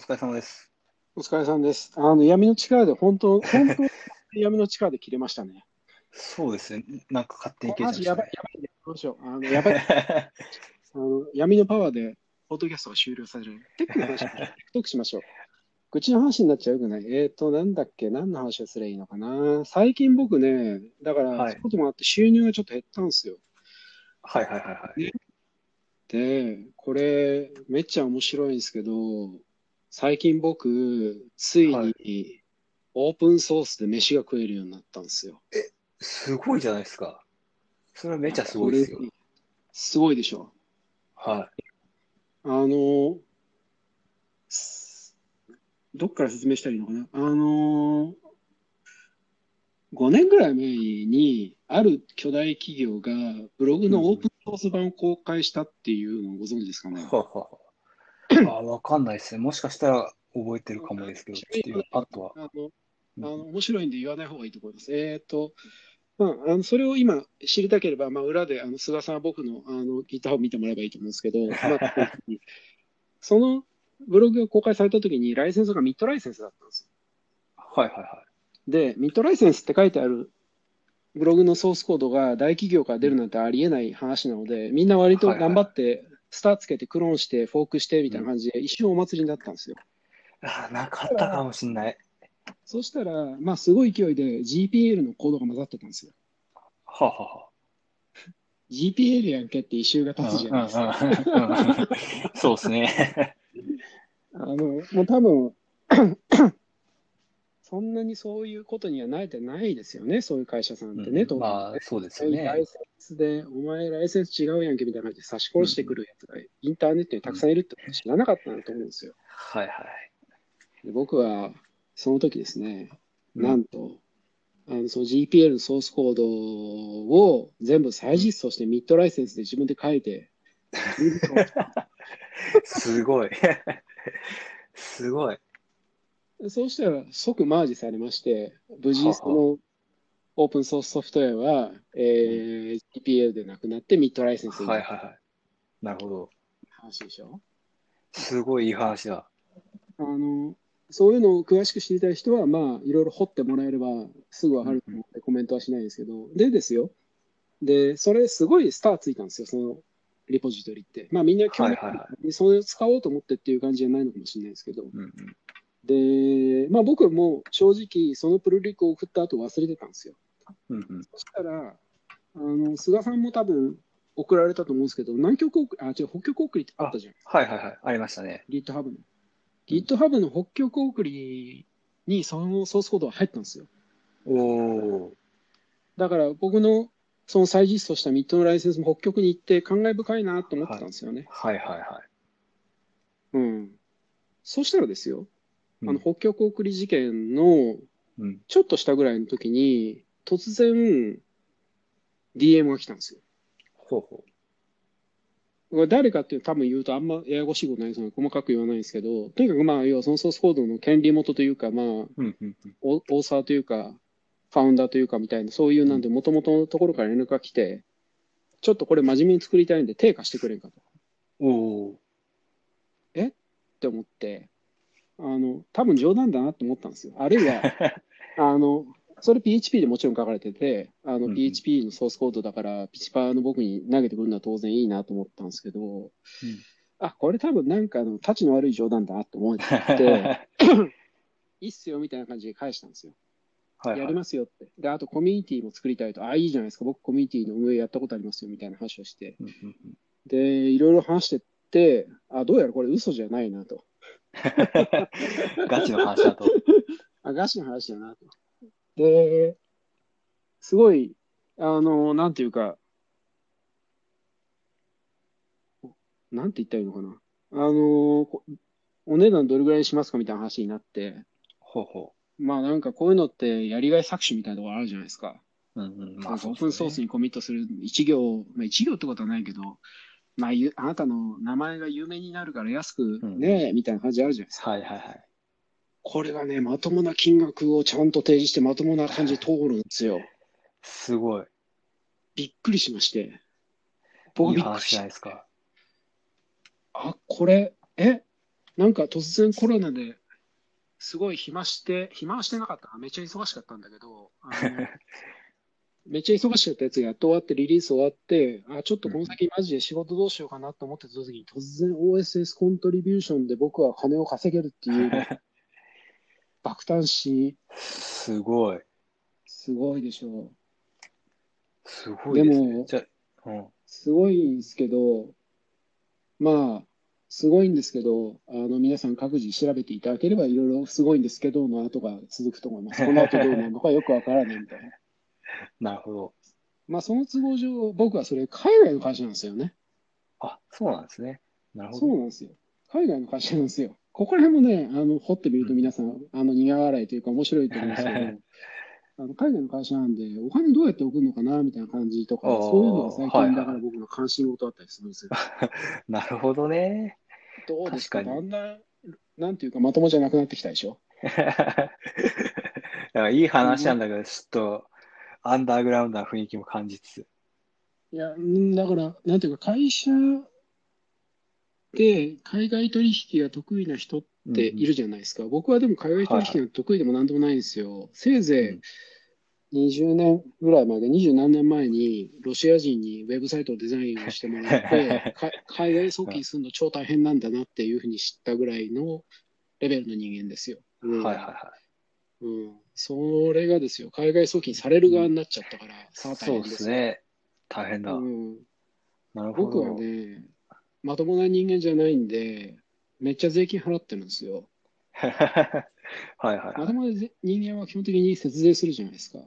疲れ様です。お疲れさんです。あの、闇の力で本当、本当、闇の力で切れましたね。そうですね。なんか勝手に消マジやばいえちゃいましたね、。やばいね。どうしよう。あの、やばい。あの、闇のパワーで、ポッドキャストが終了される。テックの話、太くしましょう。口の話になっちゃうよくない？えっ、ー、と、なんだっけ？何の話をすればいいのかな？最近僕ね、だから、はいそういうこともあって収入がちょっと減ったんですよ。はいはいはいはい。で、これ、めっちゃ面白いんですけど、最近僕、ついはに、オープンソースで飯が食えるようになったんですよ。すごいじゃないですか。それはめっちゃすごいですよすごいでしょ。はあの、すどっから説明したらいいのかな？あの、5年ぐらい前に、ある巨大企業がブログのオープンソース版を公開したっていうのをご存知ですかい。ね？ははは。あ、わかんないですね。もしかしたら覚えてるかもですけど、ちょっとあとは。あの、うんあの面白いんで言わない方がいいと思います。えっ、と、まあ、あのそれを今知りたければ、まあ、裏であの菅さんは僕のあのギターを見てもらえばいいと思うんですけど、まあ、そのブログが公開された時にライセンスがミッドライセンスだったんですよ。はいはいはで、ミッドライセンスって書いてあるブログのソースコードが大企業から出るなんてありえない話なので、みんな割と頑張ってスターつけてクローンしてフォークしてみたいな感じで一瞬お祭りになったんですよ。い。あ、なかったかもしんない。そしたら、まあすごい勢いで GPL のコードが混ざってたんですよ。ははは。GPL やんけって一周が経つじゃないですか。うんうんうんうんそうですね。あの、もう多分、そんなにそういうことには慣れてないですよね、そういう会社さんってね、うんまあ、そうですよねライ。センスで、お前ライセンス違うやんけみたいな感じで差し殺してくるやつがインターネットにたくさんいるって知らなかったなと思うんですよ。はいはい。で僕は、その時ですね、うんなんと、あのその GPL のソースコードを全部再実装してミッドライセンスで自分で書いて、すごい。すごい。そうしたら即マージされまして、無事そのオープンソースソフトウェアは、えー GPL でなくなってミッドライセンスにはいはいはい。なるほど。話でしょ？すごいいい話だ。あのそういうのを詳しく知りたい人は、まあ、いろいろ掘ってもらえればすぐわかると思ってコメントはしないですけど、でですよ。で、それすごいスターついたんですよ、そのリポジトリって。まあみんな興味はいはいはそれを使おうと思ってっていう感じじゃないのかもしれないですけど。うんうん。で、まあ僕も正直そのプルリクを送った後忘れてたんですよ。うんうん。そしたら、あの、菅さんも多分送られたと思うんですけど、南極送り、あ、違う、北極送りってあったじゃん。はいはいはい。ありましたね。GitHub の。GitHub の北極送りにそのソースコードが入ったんですよ。おお。だから僕のその再実装したミッドのライセンスも北極に行って感慨深いなと思ってたんですよね。はいはいはい。うん。そしたらですよ、うんあの北極送り事件のうん。ちょっとしたぐらいの時に、突然 DM が来たんですよ。ほうほこれ誰かっていうと多分言うとあんまややこしいことないですので細かく言わないんですけど、とにかくまあ、要はそのソースコードの権利元というか、まあ、う。うんうんうん。オオーサーというか、ファウンダーというかみたいな、そういうなんで、もともとのところから連絡が来て、ちょっとこれ真面目に作りたいんで、定価してくれんかと。おお。って思って、あの、多分冗談だなって思ったんですよ。あるいは、あの、それ PHP でもちろん書かれてて、あのうんうん PHP のソースコードだから、ピチパーの僕に投げてくるのは当然いいなと思ったんですけど、あ、これ多分なんかあの、立ちの悪い冗談だなと思って、いいっすよみたいな感じで返したんですよ。はいはいやり。ますよって。で、あとコミュニティも作りたいと、あ、いいじゃないですか、僕コミュニティの運営やったことありますよみたいな話をして、うんうんうんで、いろいろ話してって、あ、どうやらこれ嘘じゃないなと。ガチの話だと。あ、ガチの話だなと。で、すごい、あの、なんていうか、なんて言ったらいいのかな。あの、こお値段どれぐらいにしますかみたいな話になって、ほうほまあなんかこういうのってやりがい搾取みたいなところあるじゃないですか。う。うんうん。オープンソースに。にコミットする一行、まあ一行ってことはないけど、まあゆあなたの名前が有名になるから安くね、みたいな感じあるじゃないですか。はいはいはい。これがね、まともな金額をちゃんと提示してまともな感じで通るんですよ。すごい。びっくりしまして。い僕い話じゃびっくりしないですか。あ、これ、え、なんか突然コロナですごい暇して、暇はしてなかったな。めっちゃ忙しかったんだけど、めっちゃ忙しかったやつがやっと終わって、リリース終わって、あ、ちょっとこの先マジで仕事どうしようかなと思ってた時に、突然 OSS コントリビューションで僕は金を稼げるっていう 爆誕し、すごい。すごいでしょう。すごいですね。でもうん。すごいんですけど、まあ、すごいんですけど、あの、皆さん各自調べていただければ、いろいろすごいんですけどの後が続くと思います。この後どうなるのかよくわからないみたいな。なるほど。まあ、その都合上、僕はそれ、海外の会社なんですよね。あ、そうなんですね。なるほど。そうなんですよ。海外の会社なんですよ。ここら辺もね、あの、掘ってみると皆さん、あの、苦笑いというか面白いと思うんですけど、あの海外の会社なんで、お金どうやって送るのかなみたいな感じとか、そういうのが最近、だから僕の関心事だったりするんですよ。なるほどね。どうですか？だんだん、なんていうか、まともじゃなくなってきたでしょ？だからいい話なんだけど、ちょっと、アンダーグラウンドな雰囲気も感じつつ。いや、んだから、なんていうか、会社で海外取引が得意な人っているじゃないですか。僕はでも海外取引が得意でもなんでもないんですよ。せいぜい20年ぐらい前で、20何年前にロシア人にウェブサイトをデザインをしてもらって、か海外送金するの超大変なんだなっていうふうに知ったぐらいのレベルの人間ですよ。うんはいはいはうん、それがですよ、海外送金される側になっちゃったから、さあい。そうですね。大変だ。うん、なるほ僕はど。ね、まともな人間じゃないんで、めっちゃ税金払ってるんですよ。はいはいまはともな人間は基本的に節税するじゃないですか。い。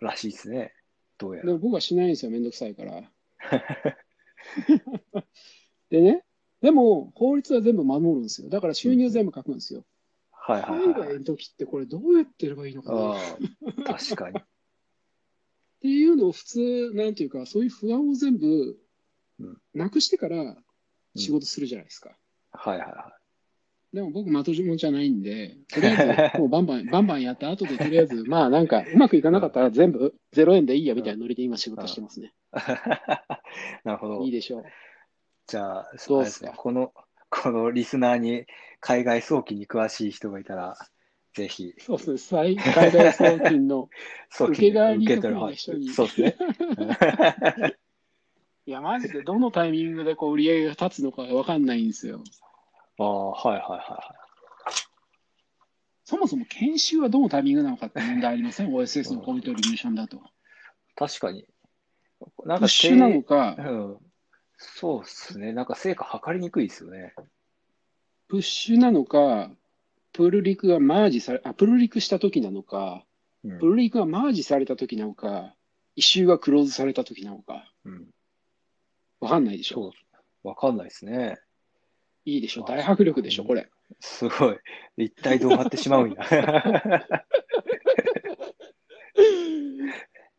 らしいですね。どうやでら。も僕はしないんですよ、めんどくさいから。でね、でも法律は全部守るんですよ。だから収入全部書くんですよ。はいはい海はい。外の時ってこれどうやってやればいいのかな？確かに。ていうのを普通、なんていうか、そういう不安を全部うんなくしてから仕事するじゃないですか。はいはいはでも僕、まともじゃないんで、とりあえず、もうバンバン、バンバンやった後で、とりあえず、まあなんか、うまくいかなかったら全部0円でいいやみたいなノリで今仕事してますね。い。なるほどいい。でしょう。じゃあ、どうっすね。この、このリスナーに海外送金に詳しい人がいたら、ぜひ、そうですね。最海外送金の、送受け金側に得意な人にそうですね。いや、マジでどのタイミングでこう売り上げが立つのかわかんないんですよ。ああ、はいはいはそもそも研修はどのタイミングなのかって問題ありません ?OSS のコミットリビューションだと。い。確かに。なんかプッシュなのせかい、うん。そうっすね。なんか成果測りにくいですよね。プッシュなのか、プルリクがマージされ、あ、プルリクした時なのか、うんプルリクがマージされた時なのか、一周がクローズされた時なのか、うん。わかんないでしょ？わかんないですね。いいでしょ？大迫力でしょ、これ。すごい。一体どうなってしまうんや。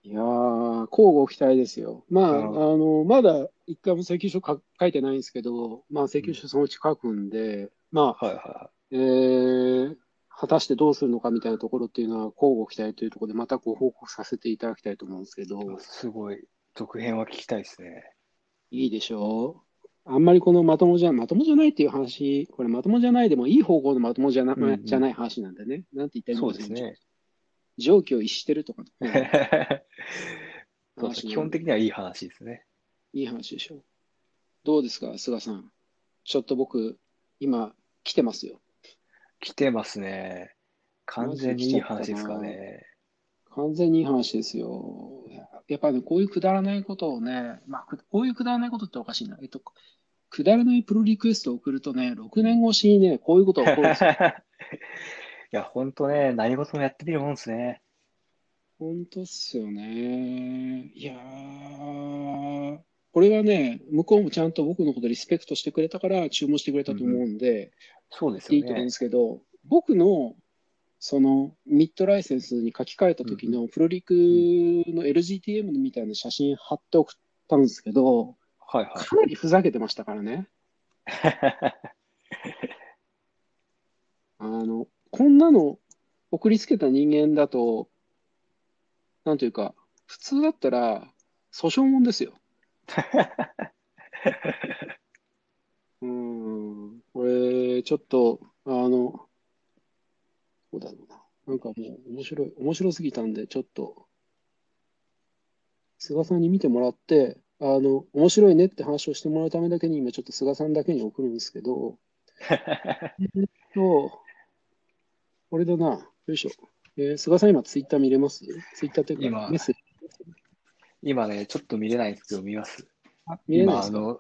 いやー、交互期待ですよ。まあ、うんあの、まだ一回も請求書か書いてないんですけど、まあ、請求書そのうち書くんで、まあ、はいはえー、果たしてどうするのかみたいなところっていうのは、交互期待というところで、またご報告させていただきたいと思うんですけど、い。すごい。続編は聞きたいですね。いいでしょうあんまりこのまともじゃ、まともじゃないっていう話、これまともじゃないでもいい方向のまともじゃな,、うんうんじゃない話なんでね。なんて言ったらいいのかそうですね。常軌を逸してるとか、そうですね基本的にはいい話ですね。いい話でしょう。どうですか、菅さん。ちょっと僕、今、来てますよ。来てますね。完全にいい話ですかね。完全にいい話ですよ。やっぱね、こういうくだらないことをね、まあ、くこういうくだらないことっておかしいな。えっと、くだらないプロリクエストを送るとね、6年越しにね、こういうことが起こるんですよ。いや、ほんとね、何事もやってみるもんですね。本当っすよね。いやー、これはね、向こうもちゃんと僕のことリスペクトしてくれたから注文してくれたと思うんで、そうですよねいいと思うんで。すけど、僕のそのミッドライセンスに書き換えた時のプロリクの LGTM みたいな写真貼って送ったんですけど、はいはかなりふざけてましたからね。あの、こんなの送りつけた人間だと、なんというか、普通だったら訴訟もんですよ。うーん、これ、ちょっと、あの、どうだろうな。なんかもう面白い、面白すぎたんで、ちょっと、菅さんに見てもらって、あの、面白いねって話をしてもらうためだけに、今ちょっと菅さんだけに送るんですけど、えっと、これだな。よいしょ。えー菅さん今ツイッター見れます？ツイッターっていうか今メッセージ。今ね、ちょっと見れないんですけど、見ます。あ見れないですか？今あの、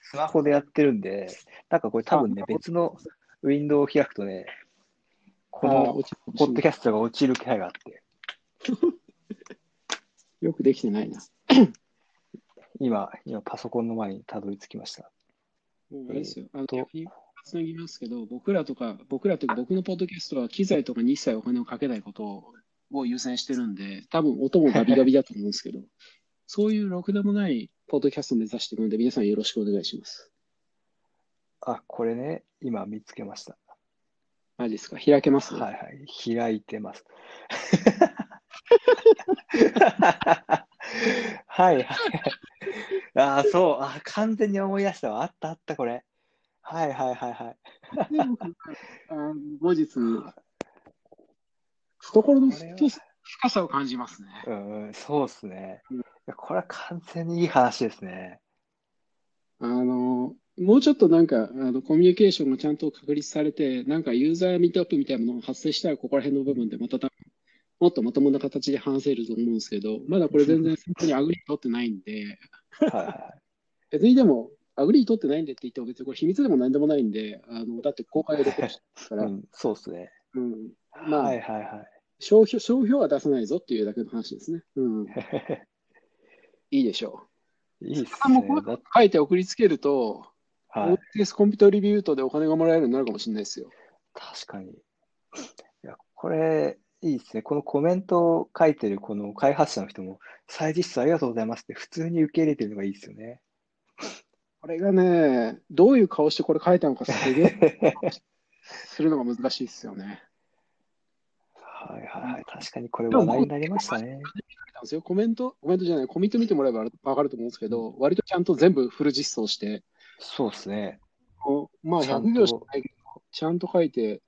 スマホでやってるんで、なんかこれ多分ね、あ別のウィンドウを開くとね、このポッドキャストが落ちる気配があって、よくできてないな。今、今パソコンの前にたどり着きました。もうあれですよ。あの、と逆につなぎますけど、僕らとか、僕らというか僕のポッドキャストは機材とかに一切お金をかけないことを優先してるんで、多分音もガビガビだと思うんですけど、そういうろくでもないポッドキャストを目指していくので、皆さんよろしくお願いします。あ、これね、今見つけました。マジですか？開けます？はいはい、開いてます。はいはい。あー、そう、あ、完全に思い出したわ。あったあった、これ。はいはいはいはい。で僕あの後日、懐の深さを感じますね。うん、そうっすねこれは完全にいい話ですね。あの、もうちょっとなんか、あの、コミュニケーションがちゃんと確立されて、なんかユーザーミートアップみたいなものが発生したら、ここら辺の部分でまた多分、もっとまともな形で話せると思うんですけど、まだこれ全然本当に agree 取ってないんで、はいは別にでも、 agree 取ってないんでって言っても別にこれ秘密でも何でもないんで、あの、だって公開で録音してますから、うん、そうっすね。うん。まあはいはいはい。商標、商標は出さないぞっていうだけの話ですね。うん。いいでしょいいっすね。だこう書いて送りつけると、はい。OTS contribute でお金がもらえるようになるかもしれないですよ。確かに。いや、これ、いいですね。このコメントを書いてるこの開発者の人も、再実装ありがとうございますって普通に受け入れてるのがいいですよね。これがね、どういう顔してこれ書いたのかすげえ するのが難しいですよね。はいはいはい。確かにこれ話題になりましたね。コメント、コメントじゃない、コミット見てもらえばわかると思うんですけど、割とちゃんと全部フル実装して、そうですね。まあちゃんと100行しかないけど、ちゃんと書いて、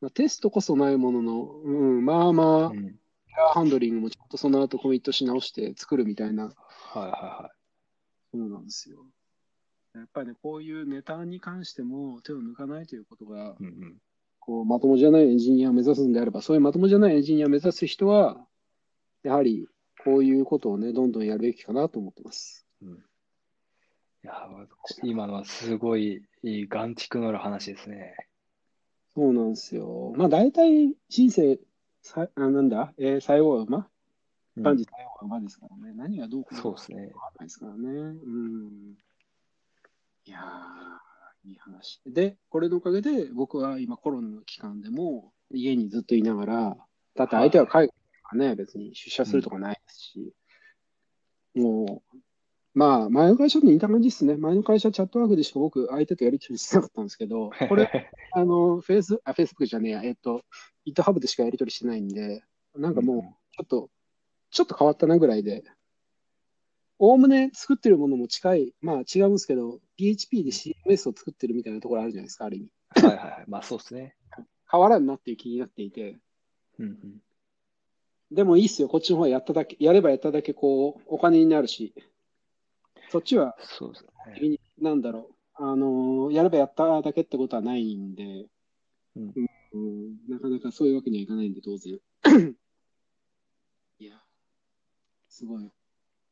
まあ、テストこそないものの、うん、まあまあ、エうん。ハンドリングもちゃんとその後コミットし直して作るみたいな、はいはいはそうなんですよ。やっぱりね、こういうネタに関しても手を抜かないということが、い。うんうん。こうまともじゃないエンジニアを目指すんであれば、そういうまともじゃないエンジニアを目指す人は、やはりこういうことをね、どんどんやるべきかなと思ってます。うん、いや、今のはすごいいい眼蓄のある話ですね。そうなんですよ。まあ大体人生、さあなんだ、えー最後は馬？うん万事最後は馬ですからね。何がどうかそうですね。わかんないですからね。うん。いやー、いい話。で、これのおかげで僕は今コロナの期間でも家にずっといながら、だって相手は海外とかね、別に出社するとかないですし、もう、まあ、前の会社と似た感じですね。前の会社チャットワークでしか僕相手とやり取りしてなかったんですけど、これ、あの、フェイス、あ、フェイスブックじゃねえや、えっと、GitHub でしかやり取りしてないんで、なんかもう、ちょっと、ちょっと変わったなぐらいで、おおむね作ってるものも近い、まあ違うんですけど、PHP で CMS を作ってるみたいなところあるじゃないですか、ある意味。はいはいはい。まあそうですね。変わらんなっていう気になっていて、うんうん。でもいいっすよ、こっちの方はやっただけ、やればやっただけこう、お金になるし、そっちは、そうですね。なんだろう、あのーやればやっただけってことはないんで、うんうんなかなかそういうわけにはいかないんで、当然。いや、すごい。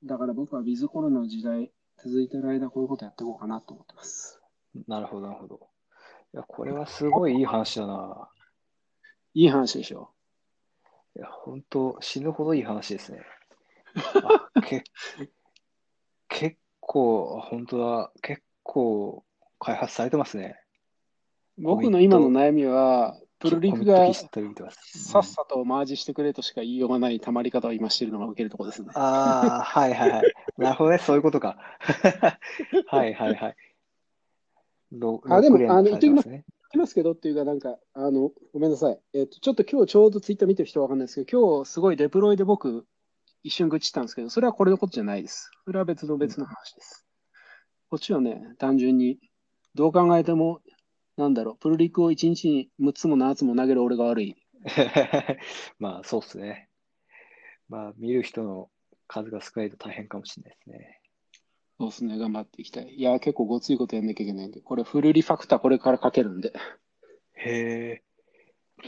だから僕はウィズコロナの時代、続いてる間、こういうことやっていこうかなと思ってます。なるほどなるほど。いや、これはすごいいい話だな。いい話でしょ。いや、本当死ぬほどいい話ですね。あけ結構、本当だ、結構開発されてますね。僕の今の悩みは、プルリクが。さっさとマージしてくれとしか言いようがない溜まり方を今してるのが受けるところですね。ああ、はいはいはい。なるほどね、そういうことか。はいはいはい。ロあでもロック連されてますね。言ってますけどっていうか、なんか、あの、ごめんなさい。えっと、ちょっと今日ちょうどツイッター見てる人わかんないですけど、今日すごいデプロイで僕、一瞬愚痴ったんですけど、それはこれのことじゃないです。それは別の別の話です。こっちはね、単純に、どう考えても、なんだろう、プルリクを1日に6つも7つも投げる俺が悪い。まあ、そうっすね。まあ、見る人の数が少ないと大変かもしれないですね。そうですね、頑張っていきたい。いや、結構ごついことやんなきゃいけないんで、これフルリファクターこれからかけるんで。へえ。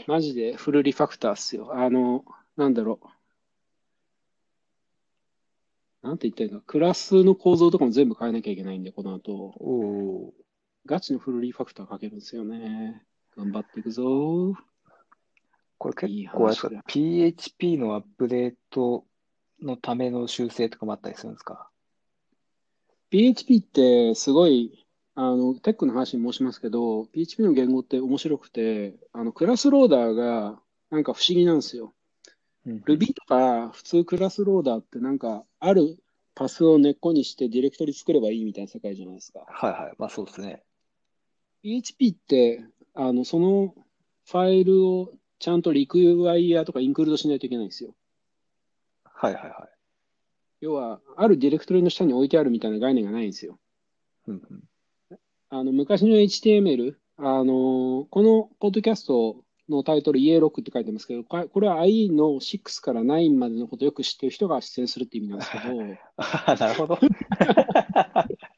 マジでフルリファクターっすよ。あの、なんだろう。なんて言ったらいいの？クラスの構造とかも全部変えなきゃいけないんで、この後。おお。ガチのフルリファクターかけるんですよね。頑張っていくぞこれいい結構あれです PHP のアップデートのための修正とかもあったりするんですか？PHP ってすごい、あの、テックの話に申しますけど、PHP の言語って面白くて、あの、クラスローダーがなんか不思議なんですよ。うん Ruby とか普通クラスローダーってなんかあるパスを根っこにしてディレクトリ作ればいいみたいな世界じゃないですか。はいはい。まあそうですね。PHP って、あの、そのファイルをちゃんとリクワイヤーとかインクルードしないといけないんですよ。はいはいはい。要は、あるディレクトリの下に置いてあるみたいな概念がないんですよ。うんうん。あの、昔の HTML、あの、このポッドキャストのタイトル EA6 って書いてますけど、これこれは IE の6から9までのことをよく知ってる人が出演するって意味なんですけど、あなるほど。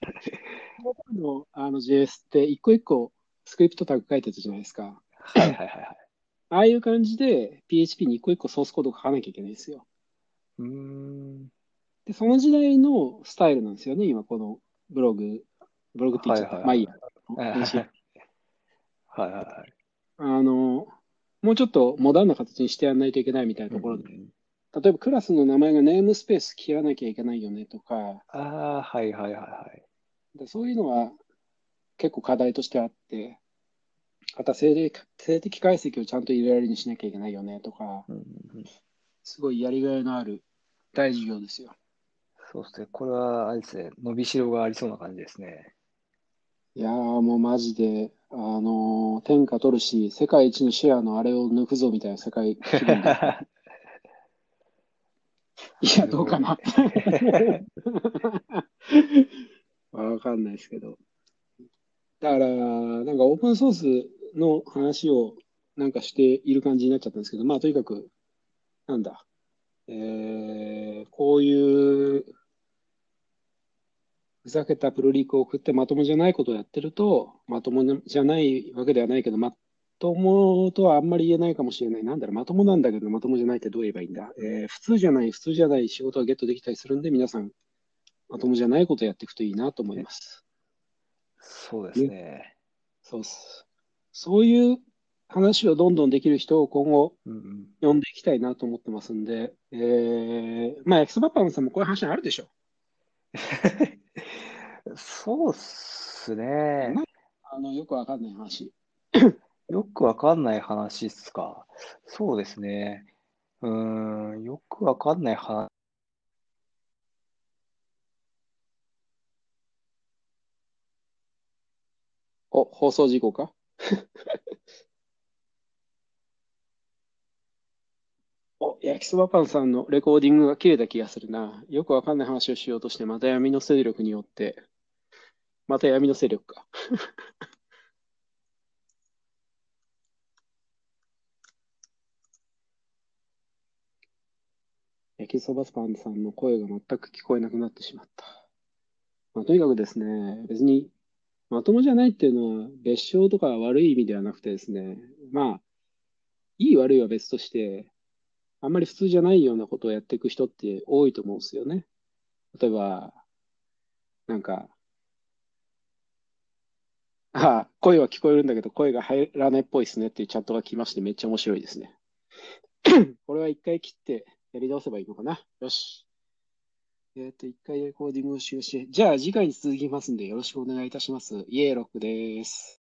のあの JS って一個一個スクリプトタグ書いてたじゃないですか。はいはいはいはい。ああいう感じで PHP に一個一個ソースコードを書かなきゃいけないんですよ。うーん。で、その時代のスタイルなんですよね、今このブログ、ブログって言っちゃった。はいはいまあいいや。はい話はいはい。あの、もうちょっとモダンな形にしてやらないといけないみたいなところで、例えばクラスの名前がネームスペース切らなきゃいけないよねとか、ああ、はいはいはいはい。でそういうのは結構課題としてあって、あとは静的静的解析をちゃんと入れられるようにしなきゃいけないよねとか、うんうんうんすごいやりがいのある大事業ですよ。そうですね。これは、あれですね。伸びしろがありそうな感じですね。いやーもうマジで、あのー天下取るし、世界一のシェアのあれを抜くぞみたいな世界。いや、どうかな。わかんないですけど。だから、なんかオープンソースの話をなんかしている感じになっちゃったんですけど、まあとにかく、なんだ、えー、こういうふざけたプルリークを送ってまともじゃないことをやってると、まともじゃないわけではないけど、まともとはあんまり言えないかもしれない。なんだろう、まともなんだけど、まともじゃないってどう言えばいいんだ。えー普通じゃない、普通じゃない仕事がゲットできたりするんで、皆さん、まともじゃないことをやっていくといいなと思います。そうですね。そうっす。そういう話をどんどんできる人を今後うんうん。呼んでいきたいなと思ってますんで、えー、まあ、エキスバッパーさんもこういう話あるでしょ。そうっすね。あの、よくわかんない話。よくわかんない話っすか。そうですね。うーん、よくわかんない話。お、放送事故か？お、焼きそばパンさんのレコーディングが切れた気がするな。よくわかんない話をしようとして、また闇の勢力によって、また闇の勢力か。焼きそばパンさんの声が全く聞こえなくなってしまった。まあ、とにかくですね、別にまともじゃないっていうのは、別称とか悪い意味ではなくてですね、まあ、いい悪いは別として、あんまり普通じゃないようなことをやっていく人って多いと思うんですよね。例えば、なんか、ああ、声は聞こえるんだけど、声が入らないっぽいですねっていうチャットが来まして、めっちゃ面白いですね。これは一回切ってやり直せばいいのかな。よし。えっと、一回レコーディングを終始、じゃあ次回に続きますんでよろしくお願いいたします。イエーロックです。